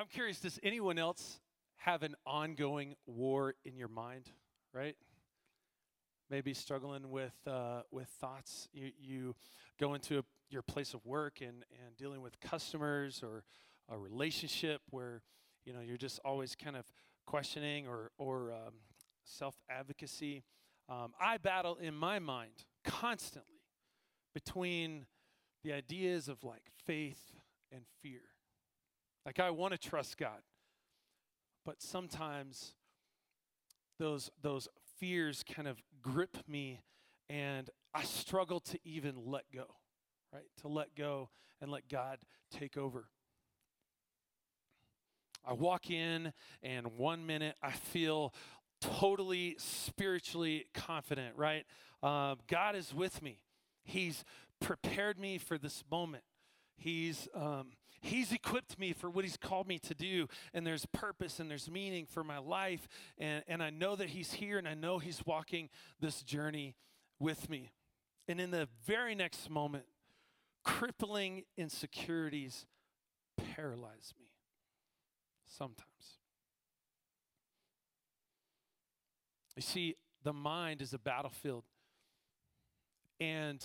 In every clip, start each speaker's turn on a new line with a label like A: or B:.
A: I'm curious, does anyone else have an ongoing war in your mind, right? Maybe struggling with, uh, with thoughts. You, you go into a, your place of work and, and dealing with customers or a relationship where you know you're just always kind of questioning or, or um, self advocacy. Um, I battle in my mind constantly between the ideas of like faith and fear. Like, I want to trust God, but sometimes those, those fears kind of grip me and I struggle to even let go, right? To let go and let God take over. I walk in, and one minute I feel totally spiritually confident, right? Uh, God is with me. He's prepared me for this moment. He's, um, he's equipped me for what he's called me to do. And there's purpose and there's meaning for my life. And, and I know that he's here and I know he's walking this journey with me. And in the very next moment, crippling insecurities paralyze me sometimes. You see, the mind is a battlefield. And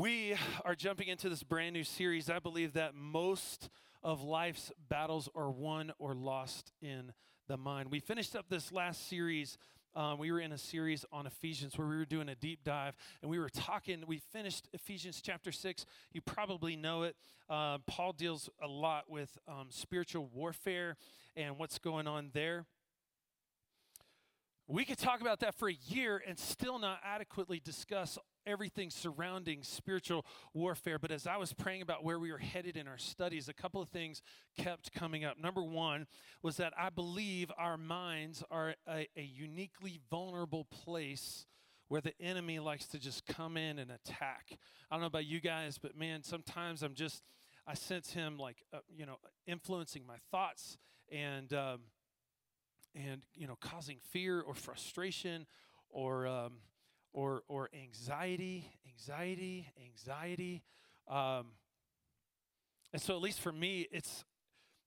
A: we are jumping into this brand new series. I believe that most of life's battles are won or lost in the mind. We finished up this last series. Um, we were in a series on Ephesians where we were doing a deep dive and we were talking. We finished Ephesians chapter 6. You probably know it. Uh, Paul deals a lot with um, spiritual warfare and what's going on there. We could talk about that for a year and still not adequately discuss everything surrounding spiritual warfare. But as I was praying about where we were headed in our studies, a couple of things kept coming up. Number one was that I believe our minds are a, a uniquely vulnerable place where the enemy likes to just come in and attack. I don't know about you guys, but man, sometimes I'm just, I sense him like, uh, you know, influencing my thoughts and, um, and, you know, causing fear or frustration or, um, or, or anxiety, anxiety, anxiety. Um, and so, at least for me, it's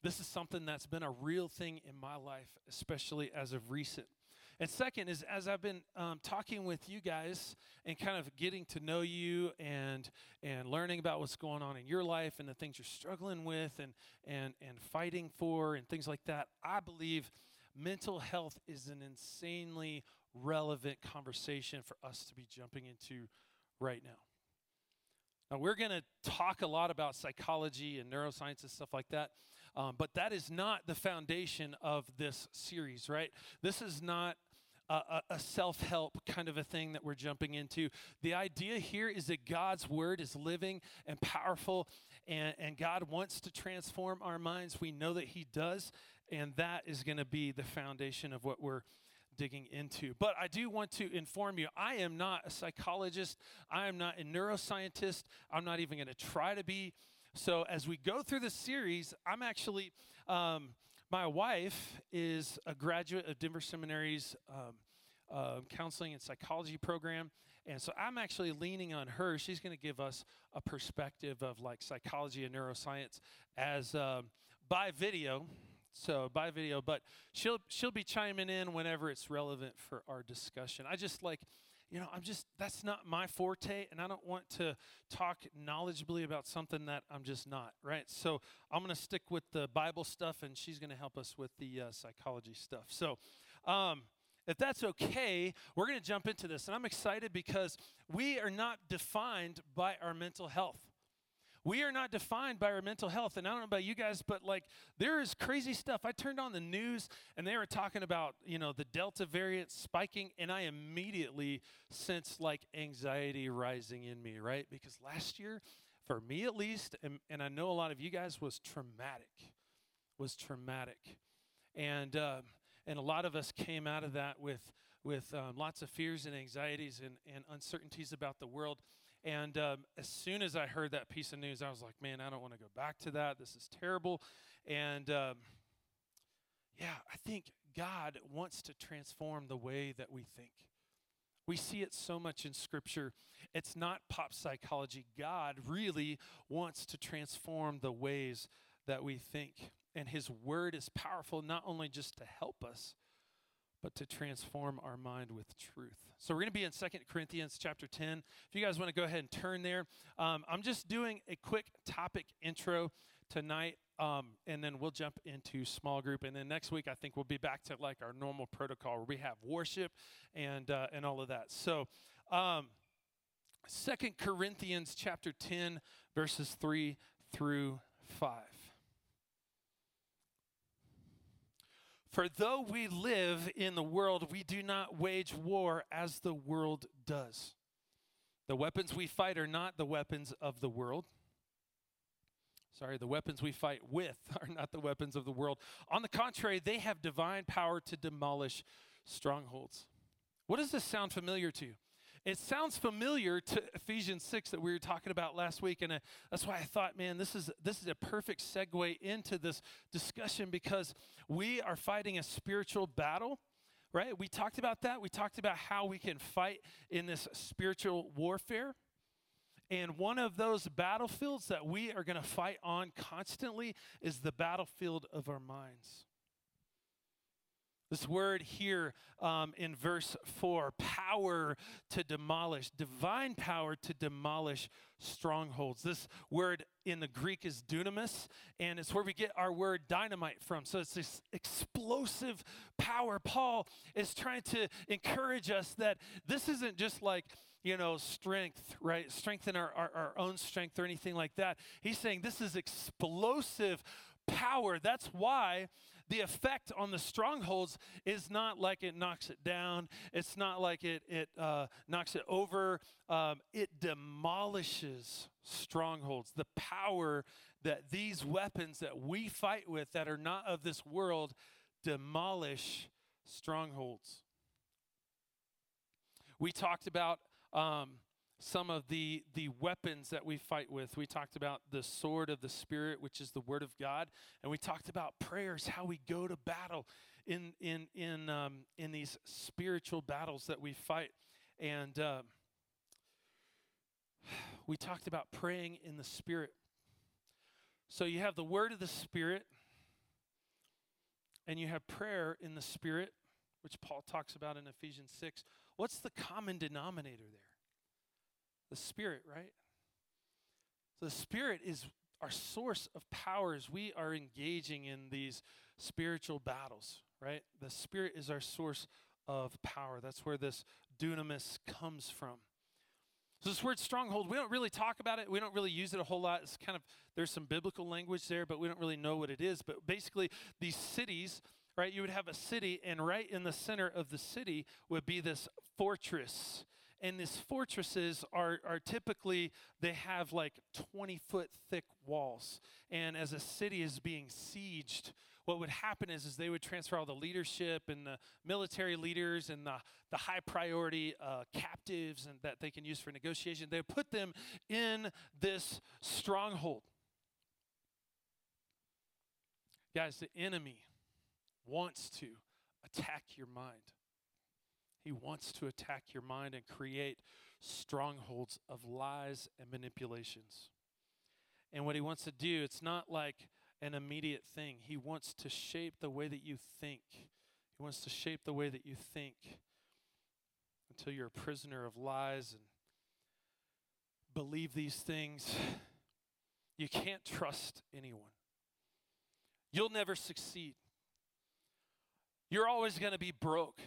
A: this is something that's been a real thing in my life, especially as of recent. And second is as I've been um, talking with you guys and kind of getting to know you and and learning about what's going on in your life and the things you're struggling with and and and fighting for and things like that, I believe mental health is an insanely relevant conversation for us to be jumping into right now. Now, we're going to talk a lot about psychology and neuroscience and stuff like that, um, but that is not the foundation of this series, right? This is not a, a self help kind of a thing that we're jumping into. The idea here is that God's word is living and powerful, and, and God wants to transform our minds. We know that He does, and that is going to be the foundation of what we're digging into. But I do want to inform you I am not a psychologist, I am not a neuroscientist, I'm not even going to try to be. So, as we go through this series, I'm actually, um, my wife is a graduate of Denver Seminary's um, uh, counseling and psychology program. And so I'm actually leaning on her. She's going to give us a perspective of like psychology and neuroscience as um, by video so by video but she'll she'll be chiming in whenever it's relevant for our discussion i just like you know i'm just that's not my forte and i don't want to talk knowledgeably about something that i'm just not right so i'm to stick with the bible stuff and she's to help us with the uh, psychology stuff so um, if that's okay, we're going to jump into this. And I'm excited because we are not defined by our mental health. We are not defined by our mental health. And I don't know about you guys, but like there is crazy stuff. I turned on the news and they were talking about, you know, the Delta variant spiking, and I immediately sensed like anxiety rising in me, right? Because last year, for me at least, and, and I know a lot of you guys, was traumatic. Was traumatic. And um, and a lot of us came out of that with with um, lots of fears and anxieties and, and uncertainties about the world and um, as soon as i heard that piece of news i was like man i don't want to go back to that this is terrible and um, yeah i think god wants to transform the way that we think we see it so much in scripture. It's not pop psychology. God really wants to transform the ways that we think. And his word is powerful not only just to help us, but to transform our mind with truth. So we're going to be in Second Corinthians chapter 10. If you guys want to go ahead and turn there, um, I'm just doing a quick topic intro tonight, um, and then we'll jump into small group. And then next week, I think we'll be back to like our normal protocol where we have worship and uh, and all of that. So. Um, Second Corinthians chapter 10 verses 3 through 5. For though we live in the world, we do not wage war as the world does. The weapons we fight are not the weapons of the world. Sorry, the weapons we fight with are not the weapons of the world. On the contrary, they have divine power to demolish strongholds. What does this sound familiar to? It sounds familiar to Ephesians 6 that we were talking about last week. And uh, that's why I thought, man, this is, this is a perfect segue into this discussion because we are fighting a spiritual battle right? We talked about that. We talked about how we can fight in this spiritual warfare. And one of those battlefields that we are going to fight on constantly is the battlefield of our minds. This word here um, in verse 4 power to demolish, divine power to demolish strongholds. This word in the Greek is dunamis, and it's where we get our word dynamite from. So it's this explosive power. Paul is trying to encourage us that this isn't just like, you know, strength, right? Strengthen our, our, our own strength or anything like that. He's saying this is explosive power. That's why the effect on the strongholds is not like it knocks it down. It's not like it, it uh, knocks it over. Um, it demolishes strongholds. The power that these weapons that we fight with that are not of this world demolish strongholds. We talked about um, some of the the weapons that we fight with. We talked about the sword of the spirit, which is the word of God, and we talked about prayers, how we go to battle in in in um, in these spiritual battles that we fight, and uh, we talked about praying in the spirit. So you have the word of the spirit, and you have prayer in the spirit, which Paul talks about in Ephesians six. What's the common denominator there? The Spirit, right? So the Spirit is our source of power as we are engaging in these spiritual battles, right? The Spirit is our source of power. That's where this dunamis comes from. So this word stronghold, we don't really talk about it. We don't really use it a whole lot. It's kind of there's some biblical language there, but we don't really know what it is. But basically, these cities, right? You would have a city, and right in the center of the city would be this fortress and these fortresses are, are typically they have like 20 foot thick walls. And as a city is being sieged what would happen is, is they would transfer all the leadership and the military leaders and the, the high priority uh, captives and that they can use for negotiation. They would put them in this stronghold. Guys the enemy wants to attack your mind he wants to attack your mind and create strongholds of lies and manipulations. And what he wants to do, it's not like an immediate thing. He wants to shape the way that you think. He wants to shape the way that you think until you're a prisoner of lies and believe these things. You can't trust anyone. You'll never succeed. You're always going to be broke.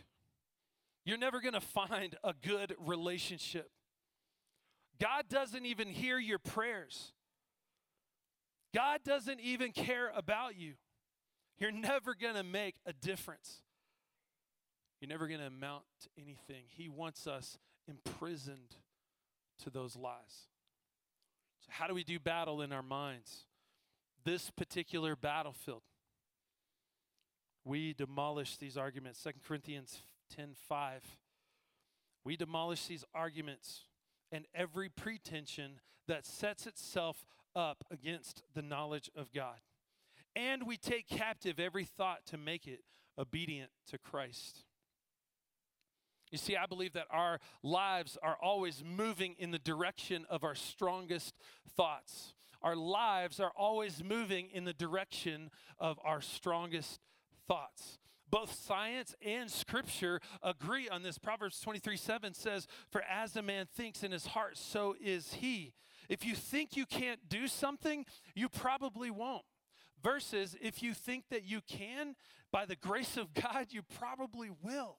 A: You're never going to find a good relationship. God doesn't even hear your prayers. God doesn't even care about you. You're never going to make a difference. You're never going to amount to anything. He wants us imprisoned to those lies. So, how do we do battle in our minds? This particular battlefield, we demolish these arguments. Second Corinthians 10:5. We demolish these arguments and every pretension that sets itself up against the knowledge of God. And we take captive every thought to make it obedient to Christ. You see, I believe that our lives are always moving in the direction of our strongest thoughts. our lives are always moving in the direction of our strongest thoughts. Both science and scripture agree on this. Proverbs 23 7 says, For as a man thinks in his heart, so is he. If you think you can't do something, you probably won't. Versus if you think that you can, by the grace of God, you probably will.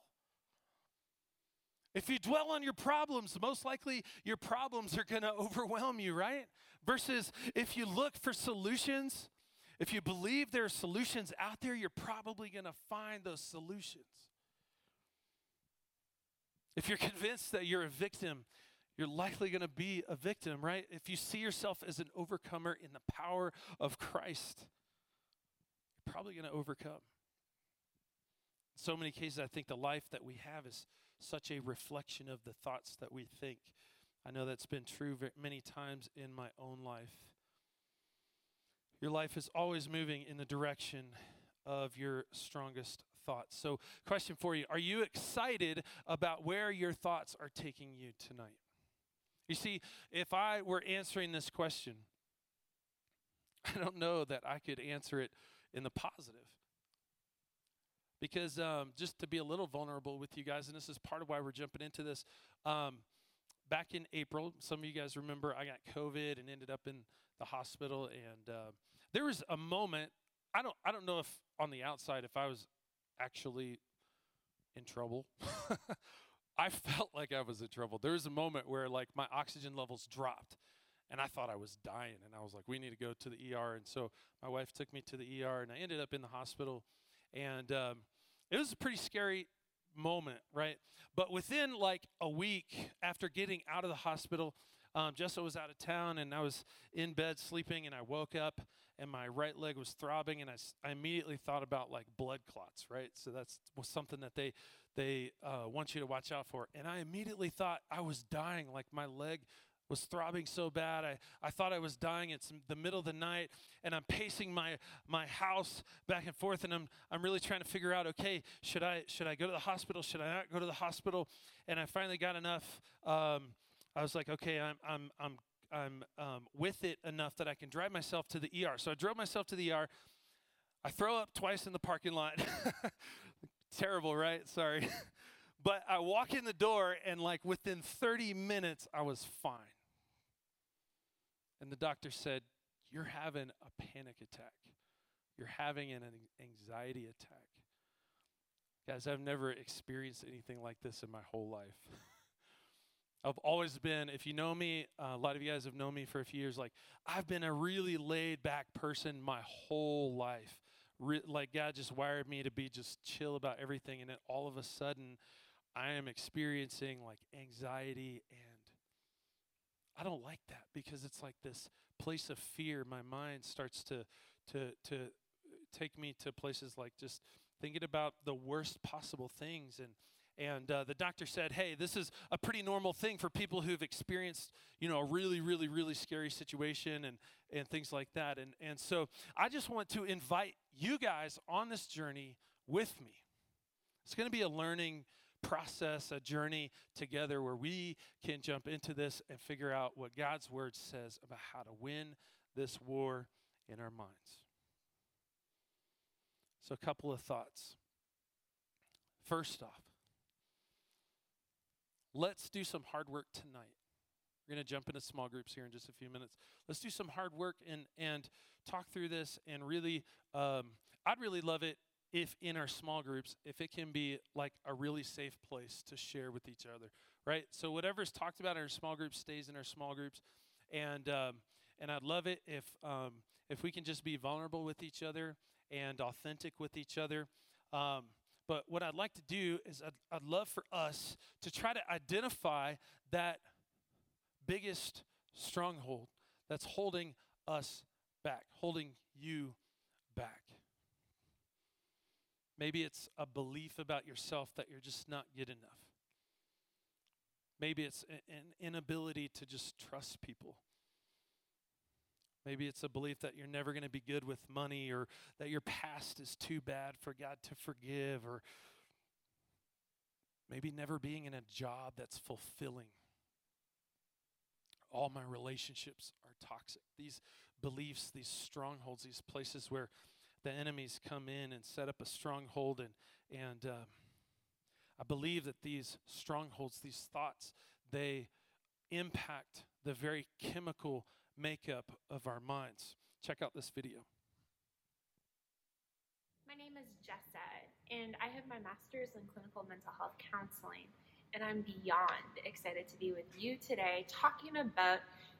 A: If you dwell on your problems, most likely your problems are going to overwhelm you, right? Versus if you look for solutions, if you believe there are solutions out there, you're probably going to find those solutions. If you're convinced that you're a victim, you're likely going to be a victim, right? If you see yourself as an overcomer in the power of Christ, you're probably going to overcome. In so many cases, I think the life that we have is such a reflection of the thoughts that we think. I know that's been true many times in my own life. Your life is always moving in the direction of your strongest thoughts. So, question for you Are you excited about where your thoughts are taking you tonight? You see, if I were answering this question, I don't know that I could answer it in the positive. Because um, just to be a little vulnerable with you guys, and this is part of why we're jumping into this. Um, back in April, some of you guys remember I got COVID and ended up in the hospital, and uh, there was a moment. I don't. I don't know if on the outside if I was actually in trouble. I felt like I was in trouble. There was a moment where like my oxygen levels dropped and I thought I was dying and I was like we need to go to the ER and so my wife took me to the ER and I ended up in the hospital and um, it was a pretty scary moment, right? But within like a week after getting out of the hospital, um, Jessa was out of town and I was in bed sleeping and I woke up and my right leg was throbbing and I, I immediately thought about like blood clots, right? So that's something that they they uh, want you to watch out for. And I immediately thought I was dying, like my leg was throbbing so bad. I, I thought I was dying. It's the middle of the night, and I'm pacing my, my house back and forth, and I'm, I'm really trying to figure out, okay, should I, should I go to the hospital? Should I not go to the hospital? And I finally got enough. Um, I was like, okay, I'm, I'm, I'm, I'm um, with it enough that I can drive myself to the ER. So I drove myself to the ER. I throw up twice in the parking lot. Terrible, right? Sorry. but I walk in the door, and like within 30 minutes, I was fine. And the doctor said, You're having a panic attack. You're having an anxiety attack. Guys, I've never experienced anything like this in my whole life. I've always been, if you know me, uh, a lot of you guys have known me for a few years, like, I've been a really laid back person my whole life. Re- like, God just wired me to be just chill about everything. And then all of a sudden, I am experiencing like anxiety and I don't like that because it's like this place of fear. My mind starts to to to take me to places like just thinking about the worst possible things and and uh, the doctor said hey this is a pretty normal thing for people who've experienced you know a really really really scary situation and and things like that and and so i just want to invite you guys on this journey with me it's going to be a learning process, a journey together where we can jump into this and figure out what God's word says about how to win this war in our minds. So, a couple of thoughts. First off, let's do some hard work tonight. We're going to jump into small groups here in just a few minutes. Let's do some hard work and and talk through this and really um, I'd really love it if in our small groups, if it can be like a really safe place to share with each other, right? So whatever's talked about in our small groups stays in our small groups, and um, and I'd love it if um, if we can just be vulnerable with each other and authentic with each other. Um, but what I'd like to do is I'd, I'd love for us to try to identify that biggest stronghold that's holding us back, holding you back. Maybe it's a belief about yourself that you're just not good enough. Maybe it's an inability to just trust people. Maybe it's a belief that you're never going to be good with money or that your past is too bad for God to forgive or maybe never being in a job that's fulfilling. All my relationships are toxic. These beliefs, these strongholds, these places where the enemies come in and set up a stronghold. And, and uh, I believe that these strongholds, these thoughts, they impact the very chemical makeup of our minds. Check out this video.
B: My name is Jessa, and I have my master's in clinical mental health counseling. And I'm beyond excited to be with you today talking about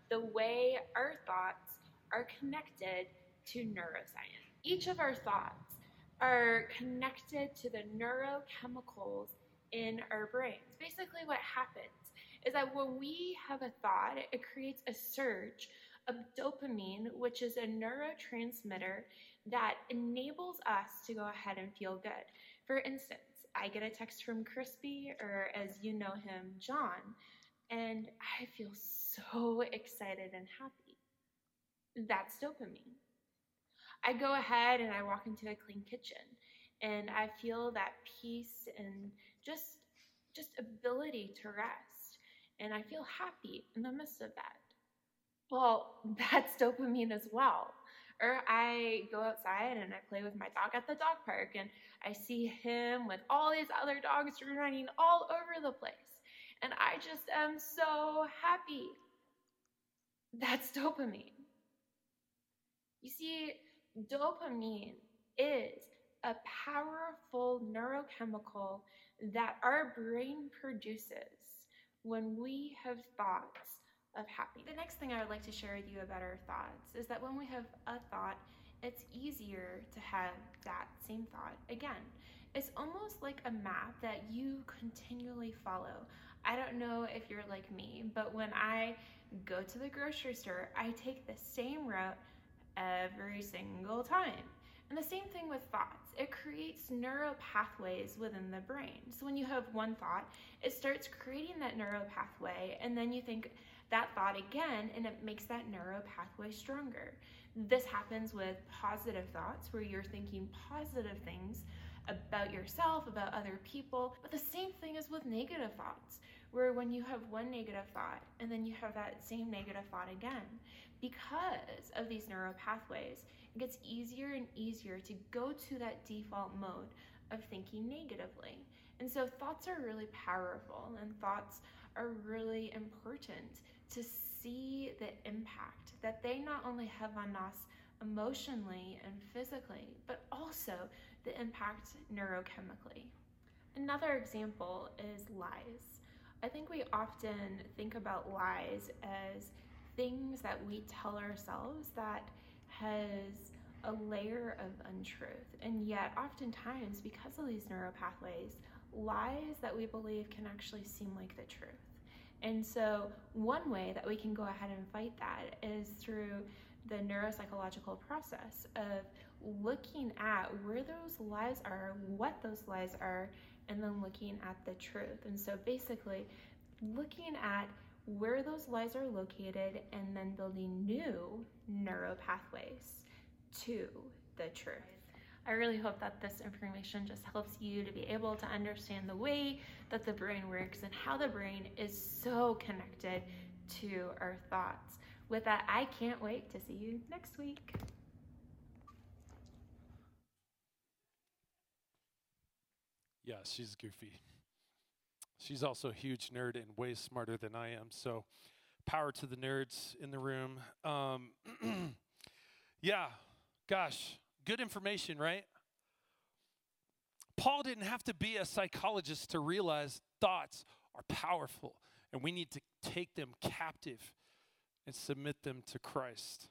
B: the way our thoughts are connected to neuroscience. Each of our thoughts are connected to the neurochemicals in our brains. Basically, what happens is that when we have a thought, it creates a surge of dopamine, which is a neurotransmitter that enables us to go ahead and feel good. For instance, I get a text from Crispy, or as you know him, John, and I feel so excited and happy. That's dopamine. I go ahead and I walk into a clean kitchen and I feel that peace and just just ability to rest and I feel happy in the midst of that. Well, that's dopamine as well. Or I go outside and I play with my dog at the dog park and I see him with all these other dogs running all over the place. And I just am so happy. That's dopamine. You see, dopamine is a powerful neurochemical that our brain produces when we have thoughts of happy. The next thing I would like to share with you about our thoughts is that when we have a thought, it's easier to have that same thought again. It's almost like a map that you continually follow. I don't know if you're like me, but when I go to the grocery store, I take the same route every single time. And the same thing with thoughts. It creates neural pathways within the brain. So when you have one thought, it starts creating that neural pathway, and then you think that thought again, and it makes that neural pathway stronger. This happens with positive thoughts, where you're thinking positive things about yourself, about other people. But the same thing is with negative thoughts, where when you have one negative thought and then you have that same negative thought again, because of these neural pathways, it gets easier and easier to go to that default mode of thinking negatively. And so thoughts are really powerful and thoughts are really important to see the impact that they not only have on us emotionally and physically, but also the impact neurochemically. Another example is lies. I think we often think about lies as things that we tell ourselves that has a layer of untruth. And yet, oftentimes, because of these neuropathways, lies that we believe can actually seem like the truth. And so, one way that we can go ahead and fight that is through the neuropsychological process of looking at where those lies are, what those lies are, and then looking at the truth. And so, basically, looking at where those lies are located and then building new neuropathways to the truth. I really hope that this information just helps you to be able to understand the way that the brain works and how the brain is so connected to our thoughts. With that, I can't wait to see you next week.
A: Yeah, she's goofy. She's also a huge nerd and way smarter than I am. So, power to the nerds in the room. Um, yeah, gosh, good information, right? Paul didn't have to be a psychologist to realize thoughts are powerful and we need to take them captive and submit them to Christ.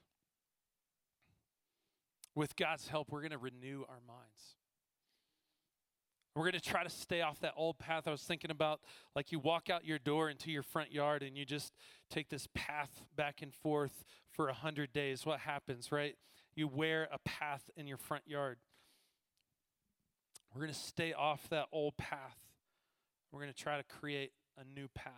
A: With God's help, we're going to renew our minds. We're going to try to stay off that old path. I was thinking about like you walk out your door into your front yard and you just take this path back and forth for a hundred days. What happens, right? You wear a path in your front yard. We're going to stay off that old path. We're going to try to create a new path.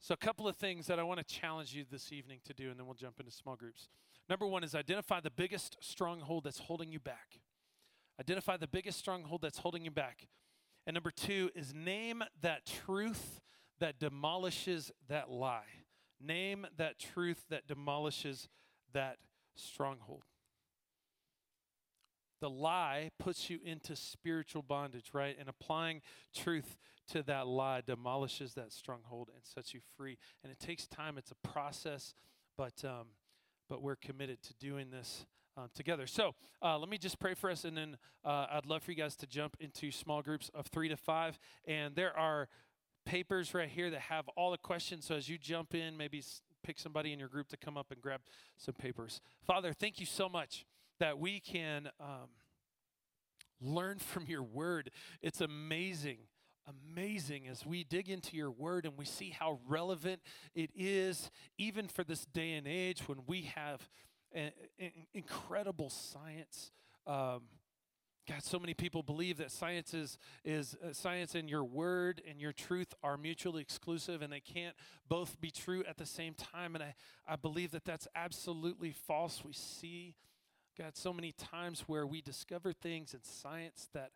A: So, a couple of things that I want to challenge you this evening to do, and then we'll jump into small groups. Number one is identify the biggest stronghold that's holding you back. Identify the biggest stronghold that's holding you back. And number two is name that truth that demolishes that lie. Name that truth that demolishes that stronghold. The lie puts you into spiritual bondage, right? And applying truth to that lie demolishes that stronghold and sets you free. And it takes time, it's a process, but, um, but we're committed to doing this um, together. So uh, let me just pray for us, and then uh, I'd love for you guys to jump into small groups of three to five. And there are papers right here that have all the questions. So as you jump in, maybe pick somebody in your group to come up and grab some papers. Father, thank you so much that we can um, learn from your word. It's amazing, amazing as we dig into your word and we see how relevant it is, even for this day and age when we have a, a, incredible science. Um, God, so many people believe that science is, is uh, science and your word and your truth are mutually exclusive and they can't both be true at the same time. And I, I believe that that's absolutely false. We see, God, so many times where we discover things in science that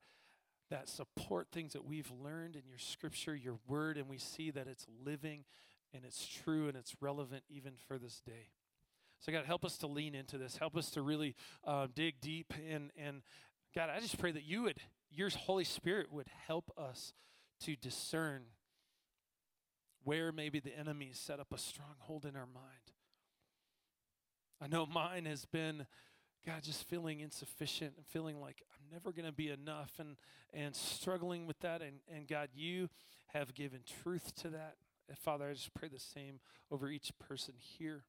A: that support things that we've learned in your scripture, your word, and we see that it's living and it's true and it's relevant even for this day. So, God, help us to lean into this. Help us to really uh, dig deep and, and God, I just pray that you would, your Holy Spirit would help us to discern where maybe the enemy set up a stronghold in our mind. I know mine has been, God, just feeling insufficient and feeling like I'm never going to be enough and, and struggling with that. And, and God, you have given truth to that. And Father, I just pray the same over each person here.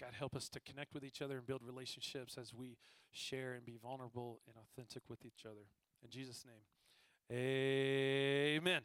A: God, help us to connect with each other and build relationships as we share and be vulnerable and authentic with each other. In Jesus' name, amen.